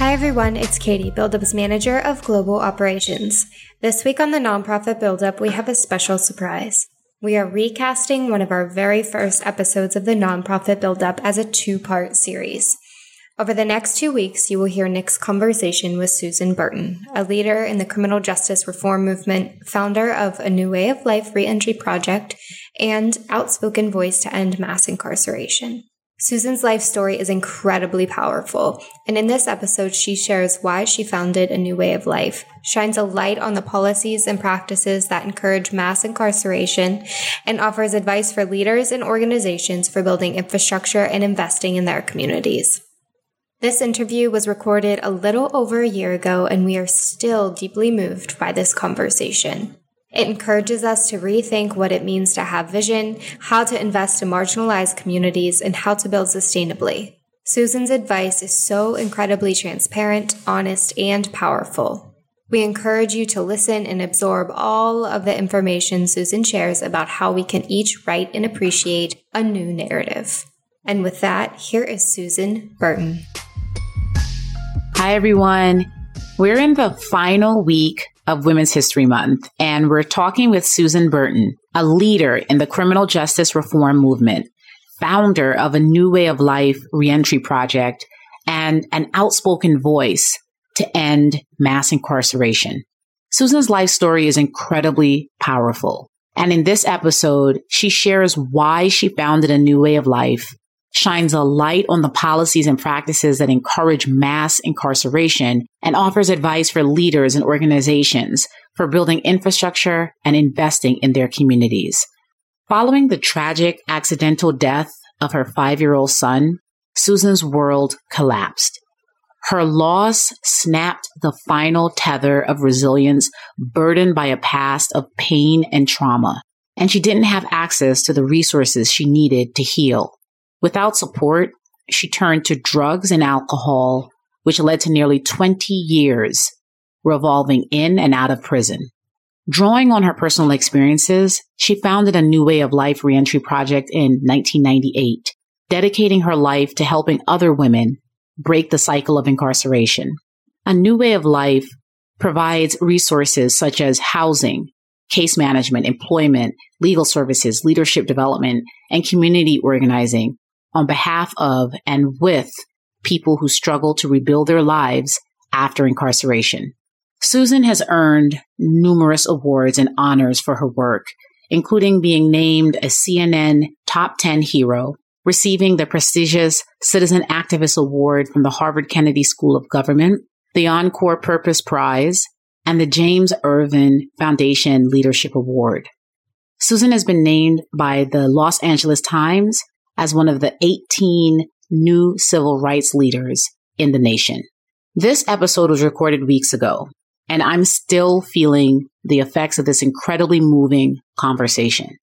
Hi, everyone. It's Katie, BuildUp's manager of global operations. This week on the Nonprofit BuildUp, we have a special surprise. We are recasting one of our very first episodes of the Nonprofit BuildUp as a two part series. Over the next two weeks, you will hear Nick's conversation with Susan Burton, a leader in the criminal justice reform movement, founder of A New Way of Life Reentry Project, and outspoken voice to end mass incarceration. Susan's life story is incredibly powerful, and in this episode, she shares why she founded A New Way of Life, shines a light on the policies and practices that encourage mass incarceration, and offers advice for leaders and organizations for building infrastructure and investing in their communities. This interview was recorded a little over a year ago, and we are still deeply moved by this conversation. It encourages us to rethink what it means to have vision, how to invest in marginalized communities, and how to build sustainably. Susan's advice is so incredibly transparent, honest, and powerful. We encourage you to listen and absorb all of the information Susan shares about how we can each write and appreciate a new narrative. And with that, here is Susan Burton. Hi, everyone. We're in the final week of Women's History Month, and we're talking with Susan Burton, a leader in the criminal justice reform movement, founder of a New Way of Life reentry project, and an outspoken voice to end mass incarceration. Susan's life story is incredibly powerful. And in this episode, she shares why she founded a new way of life shines a light on the policies and practices that encourage mass incarceration and offers advice for leaders and organizations for building infrastructure and investing in their communities. Following the tragic accidental death of her five year old son, Susan's world collapsed. Her loss snapped the final tether of resilience burdened by a past of pain and trauma, and she didn't have access to the resources she needed to heal. Without support, she turned to drugs and alcohol, which led to nearly 20 years revolving in and out of prison. Drawing on her personal experiences, she founded a New Way of Life reentry project in 1998, dedicating her life to helping other women break the cycle of incarceration. A New Way of Life provides resources such as housing, case management, employment, legal services, leadership development, and community organizing on behalf of and with people who struggle to rebuild their lives after incarceration. Susan has earned numerous awards and honors for her work, including being named a CNN Top 10 Hero, receiving the prestigious Citizen Activist Award from the Harvard Kennedy School of Government, the Encore Purpose Prize, and the James Irvine Foundation Leadership Award. Susan has been named by the Los Angeles Times as one of the 18 new civil rights leaders in the nation. This episode was recorded weeks ago, and I'm still feeling the effects of this incredibly moving conversation.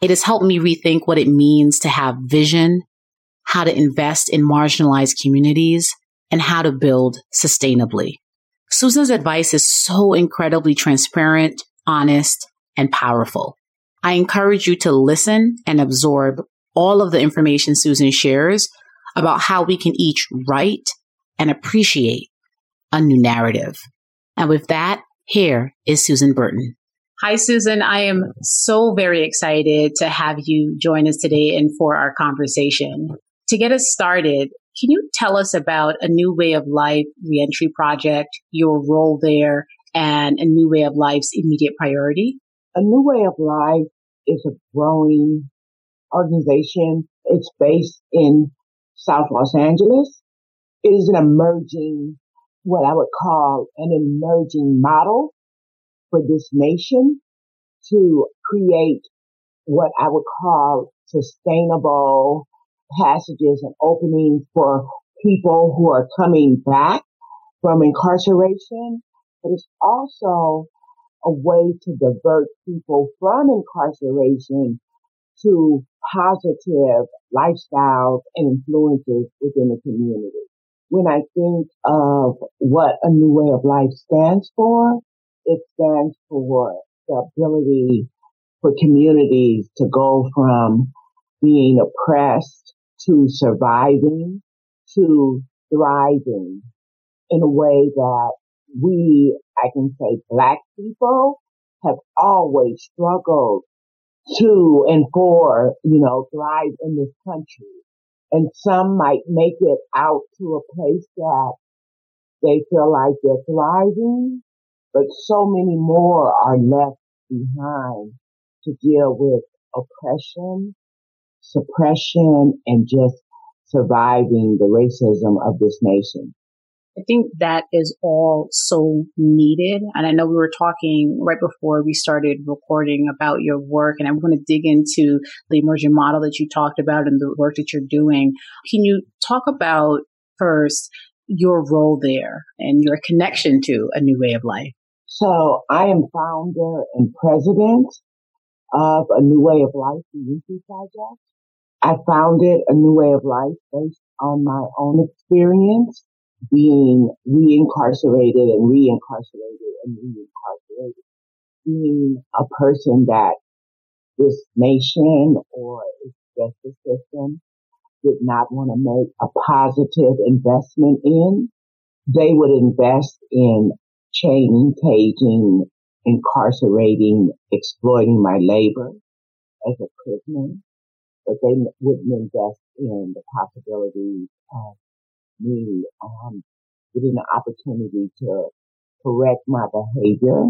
It has helped me rethink what it means to have vision, how to invest in marginalized communities, and how to build sustainably. Susan's advice is so incredibly transparent, honest, and powerful. I encourage you to listen and absorb all of the information Susan shares about how we can each write and appreciate a new narrative. And with that, here is Susan Burton. Hi, Susan. I am so very excited to have you join us today and for our conversation. To get us started, can you tell us about a New Way of Life reentry project, your role there, and a New Way of Life's immediate priority? A New Way of Life is a growing organization. It's based in South Los Angeles. It is an emerging, what I would call an emerging model for this nation to create what I would call sustainable passages and openings for people who are coming back from incarceration, but it's also a way to divert people from incarceration to positive lifestyles and influences within the community. When I think of what a new way of life stands for, it stands for the ability for communities to go from being oppressed to surviving to thriving in a way that we, I can say black people have always struggled to and for, you know, thrive in this country. And some might make it out to a place that they feel like they're thriving, but so many more are left behind to deal with oppression, suppression, and just surviving the racism of this nation. I think that is all so needed. And I know we were talking right before we started recording about your work, and I want to dig into the emergent model that you talked about and the work that you're doing. Can you talk about first your role there and your connection to a new way of life? So I am founder and president of a new way of life, Reentry Project. I founded a new way of life based on my own experience being reincarcerated and reincarcerated and reincarcerated, being a person that this nation or its justice system did not want to make a positive investment in. They would invest in chaining, caging, incarcerating, exploiting my labor as a prisoner, but they wouldn't invest in the possibilities of me um, getting the opportunity to correct my behavior.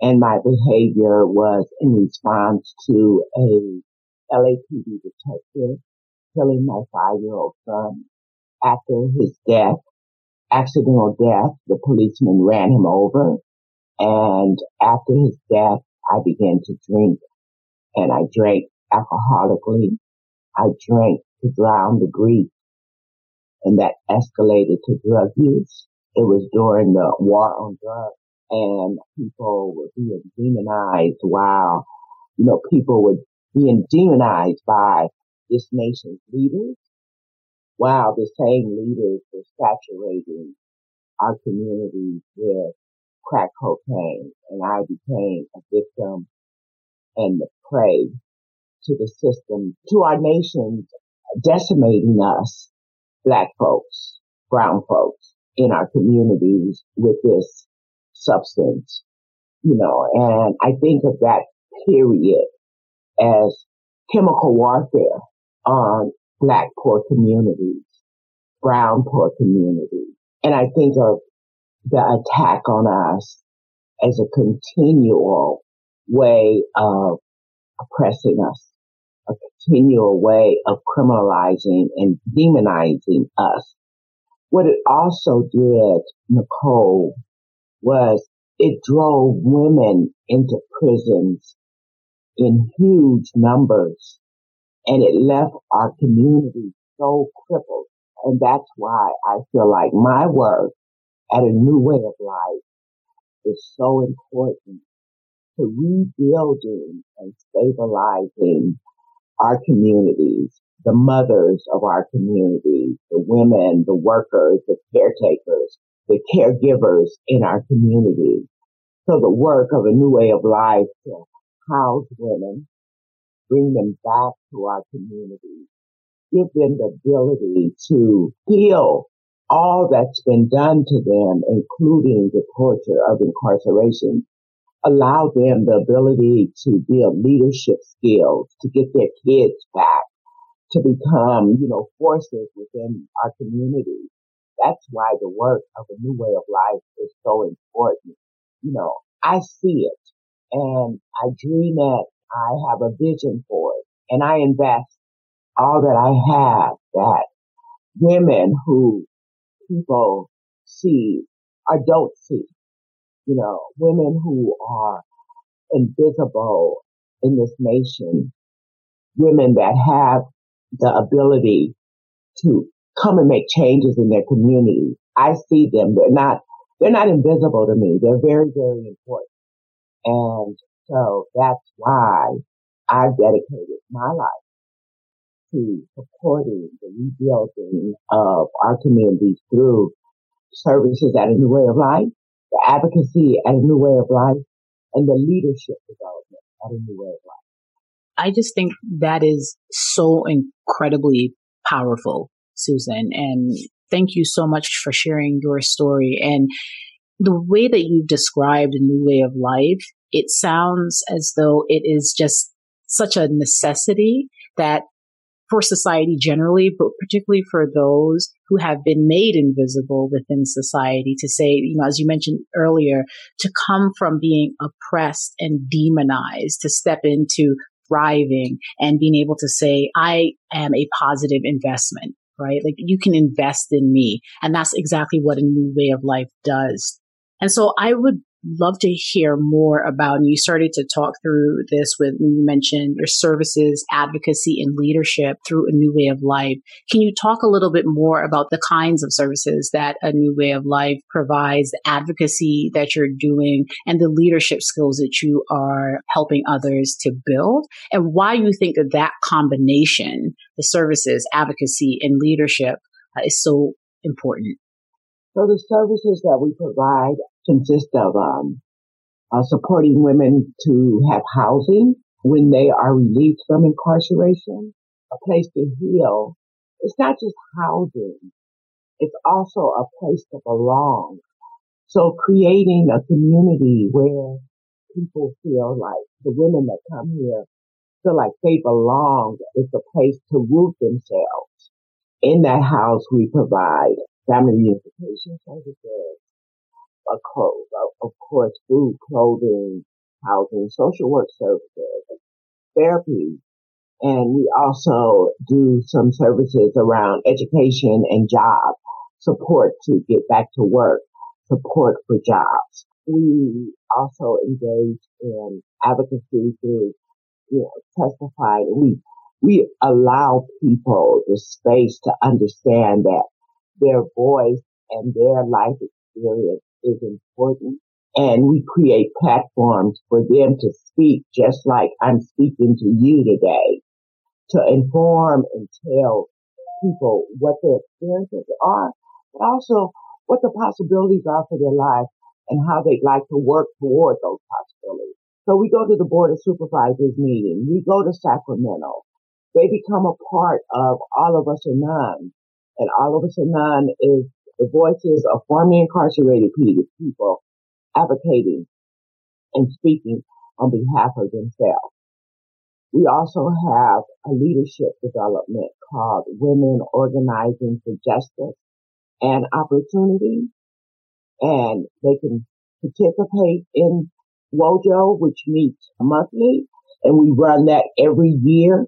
And my behavior was in response to a LAPD detective killing my five-year-old son. After his death, accidental death, the policeman ran him over. And after his death, I began to drink and I drank alcoholically. I drank to drown the grief and that escalated to drug use. It was during the war on drugs and people were being demonized. While, you know, people were being demonized by this nation's leaders. While the same leaders were saturating our communities with crack cocaine and I became a victim and the prey to the system, to our nations decimating us black folks, brown folks in our communities with this substance, you know, and I think of that period as chemical warfare on black poor communities, brown poor communities. And I think of the attack on us as a continual way of oppressing us a continual way of criminalizing and demonizing us. What it also did, Nicole, was it drove women into prisons in huge numbers and it left our community so crippled. And that's why I feel like my work at a new way of life is so important to rebuilding and stabilizing our communities, the mothers of our communities, the women, the workers, the caretakers, the caregivers in our communities. So the work of a new way of life to house women, bring them back to our communities, give them the ability to heal all that's been done to them, including the torture of incarceration, allow them the ability to build leadership skills, to get their kids back, to become, you know, forces within our community. That's why the work of a new way of life is so important. You know, I see it and I dream it. I have a vision for it and I invest all that I have that women who people see or don't see you know, women who are invisible in this nation, women that have the ability to come and make changes in their community. I see them. They're not, they're not invisible to me. They're very, very important. And so that's why I've dedicated my life to supporting the rebuilding of our communities through services at a new way of life, the advocacy at a new way of life, and the leadership development at a new way of life. I just think that is so incredibly powerful, Susan. And thank you so much for sharing your story. And the way that you've described a new way of life, it sounds as though it is just such a necessity that for society generally, but particularly for those who have been made invisible within society to say, you know, as you mentioned earlier, to come from being oppressed and demonized to step into thriving and being able to say, I am a positive investment, right? Like you can invest in me. And that's exactly what a new way of life does. And so I would love to hear more about, and you started to talk through this with, you mentioned your services, advocacy, and leadership through a new way of life. Can you talk a little bit more about the kinds of services that a new way of life provides, the advocacy that you're doing, and the leadership skills that you are helping others to build, and why you think that that combination, the services, advocacy, and leadership, uh, is so important? So the services that we provide consist of um, uh, supporting women to have housing when they are released from incarceration, a place to heal. It's not just housing. It's also a place to belong. So creating a community where people feel like the women that come here feel like they belong. It's a place to root themselves. In that house, we provide family reunification services, of course, of course, food, clothing, housing, social work services, therapy. And we also do some services around education and job support to get back to work, support for jobs. We also engage in advocacy through, you know, testify. We, we allow people the space to understand that their voice and their life experience is important. And we create platforms for them to speak just like I'm speaking to you today to inform and tell people what their experiences are, but also what the possibilities are for their lives and how they'd like to work toward those possibilities. So we go to the Board of Supervisors meeting. We go to Sacramento. They become a part of All of Us or None. And All of Us or None is the voices of formerly incarcerated people advocating and speaking on behalf of themselves. We also have a leadership development called Women Organizing for Justice and Opportunity. And they can participate in WOJO, which meets monthly, and we run that every year.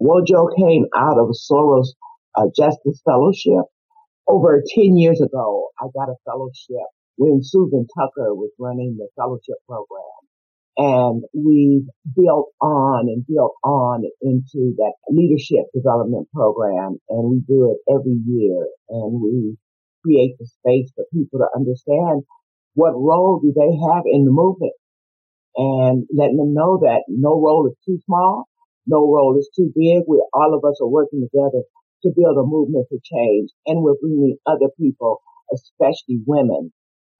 WOJO came out of Soros uh, Justice Fellowship, over 10 years ago, I got a fellowship when Susan Tucker was running the fellowship program. And we've built on and built on into that leadership development program. And we do it every year. And we create the space for people to understand what role do they have in the movement and letting them know that no role is too small. No role is too big. We all of us are working together to build a movement for change. And we're bringing other people, especially women,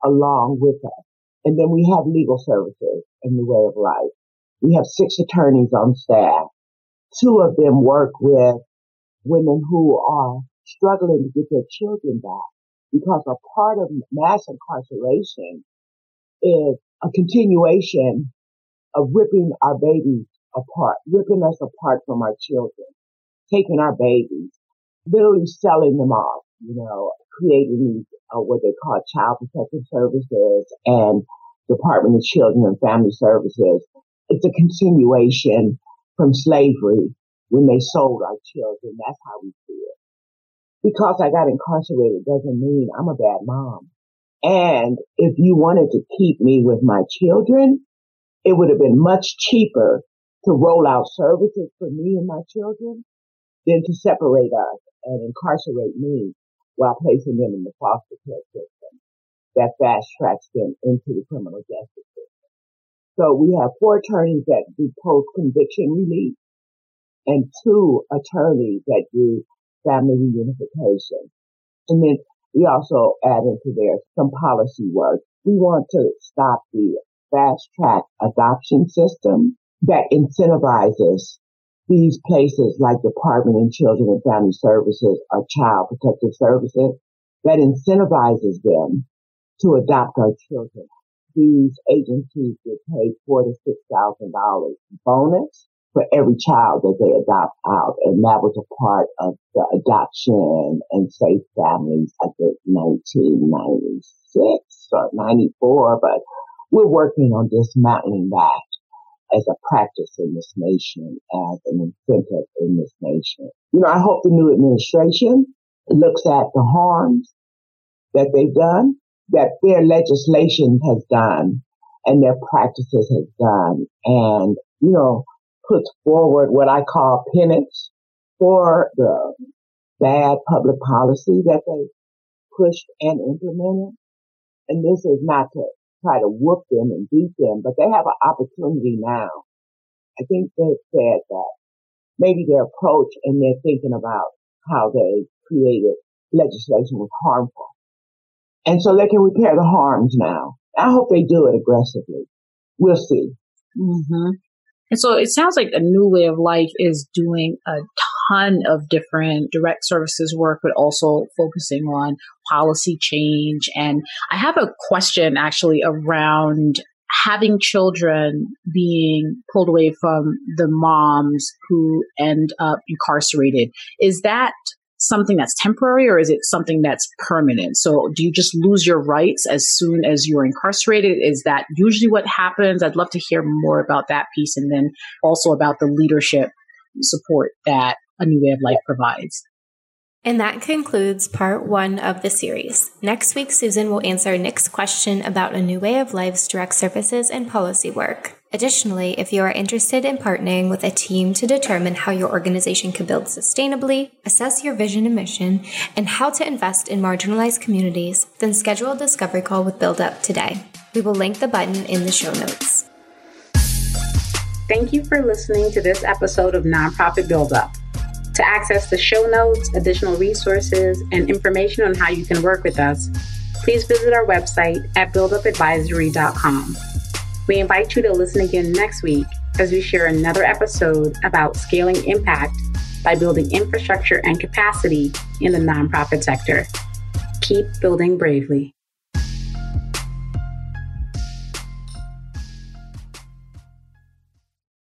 along with us. And then we have legal services in the way of life. We have six attorneys on staff. Two of them work with women who are struggling to get their children back because a part of mass incarceration is a continuation of ripping our babies apart, ripping us apart from our children, taking our babies, literally selling them off, you know, creating these, uh, what they call child protective services and Department of Children and Family Services. It's a continuation from slavery when they sold our children. That's how we see it. Because I got incarcerated doesn't mean I'm a bad mom. And if you wanted to keep me with my children, it would have been much cheaper to roll out services for me and my children than to separate us and incarcerate me while placing them in the foster care system that fast tracks them into the criminal justice system. So we have four attorneys that do post conviction relief and two attorneys that do family reunification. And then we also add into there some policy work. We want to stop the fast track adoption system that incentivizes these places like Department of Children and Family Services or Child Protective Services that incentivizes them to adopt our children. These agencies get paid four to six thousand dollars bonus for every child that they adopt out, and that was a part of the adoption and safe families. I think 1996 or 94, but we're working on dismantling that as a practice in this nation, as an incentive in this nation. You know, I hope the new administration looks at the harms that they've done, that their legislation has done, and their practices has done, and, you know, puts forward what I call penance for the bad public policy that they pushed and implemented. And this is not to try to whoop them and beat them, but they have an opportunity now. I think they said that maybe their approach and they're thinking about how they created legislation was harmful. And so they can repair the harms now. I hope they do it aggressively. We'll see. Mm-hmm. And so it sounds like a new way of life is doing a ton of different direct services work, but also focusing on policy change. And I have a question actually around having children being pulled away from the moms who end up incarcerated. Is that something that's temporary or is it something that's permanent? So do you just lose your rights as soon as you're incarcerated? Is that usually what happens? I'd love to hear more about that piece and then also about the leadership support that a new way of life provides. And that concludes part one of the series. Next week, Susan will answer Nick's question about A New Way of Life's direct services and policy work. Additionally, if you are interested in partnering with a team to determine how your organization can build sustainably, assess your vision and mission, and how to invest in marginalized communities, then schedule a discovery call with Build Up today. We will link the button in the show notes. Thank you for listening to this episode of Nonprofit Build Up. To access the show notes, additional resources, and information on how you can work with us, please visit our website at buildupadvisory.com. We invite you to listen again next week as we share another episode about scaling impact by building infrastructure and capacity in the nonprofit sector. Keep building bravely.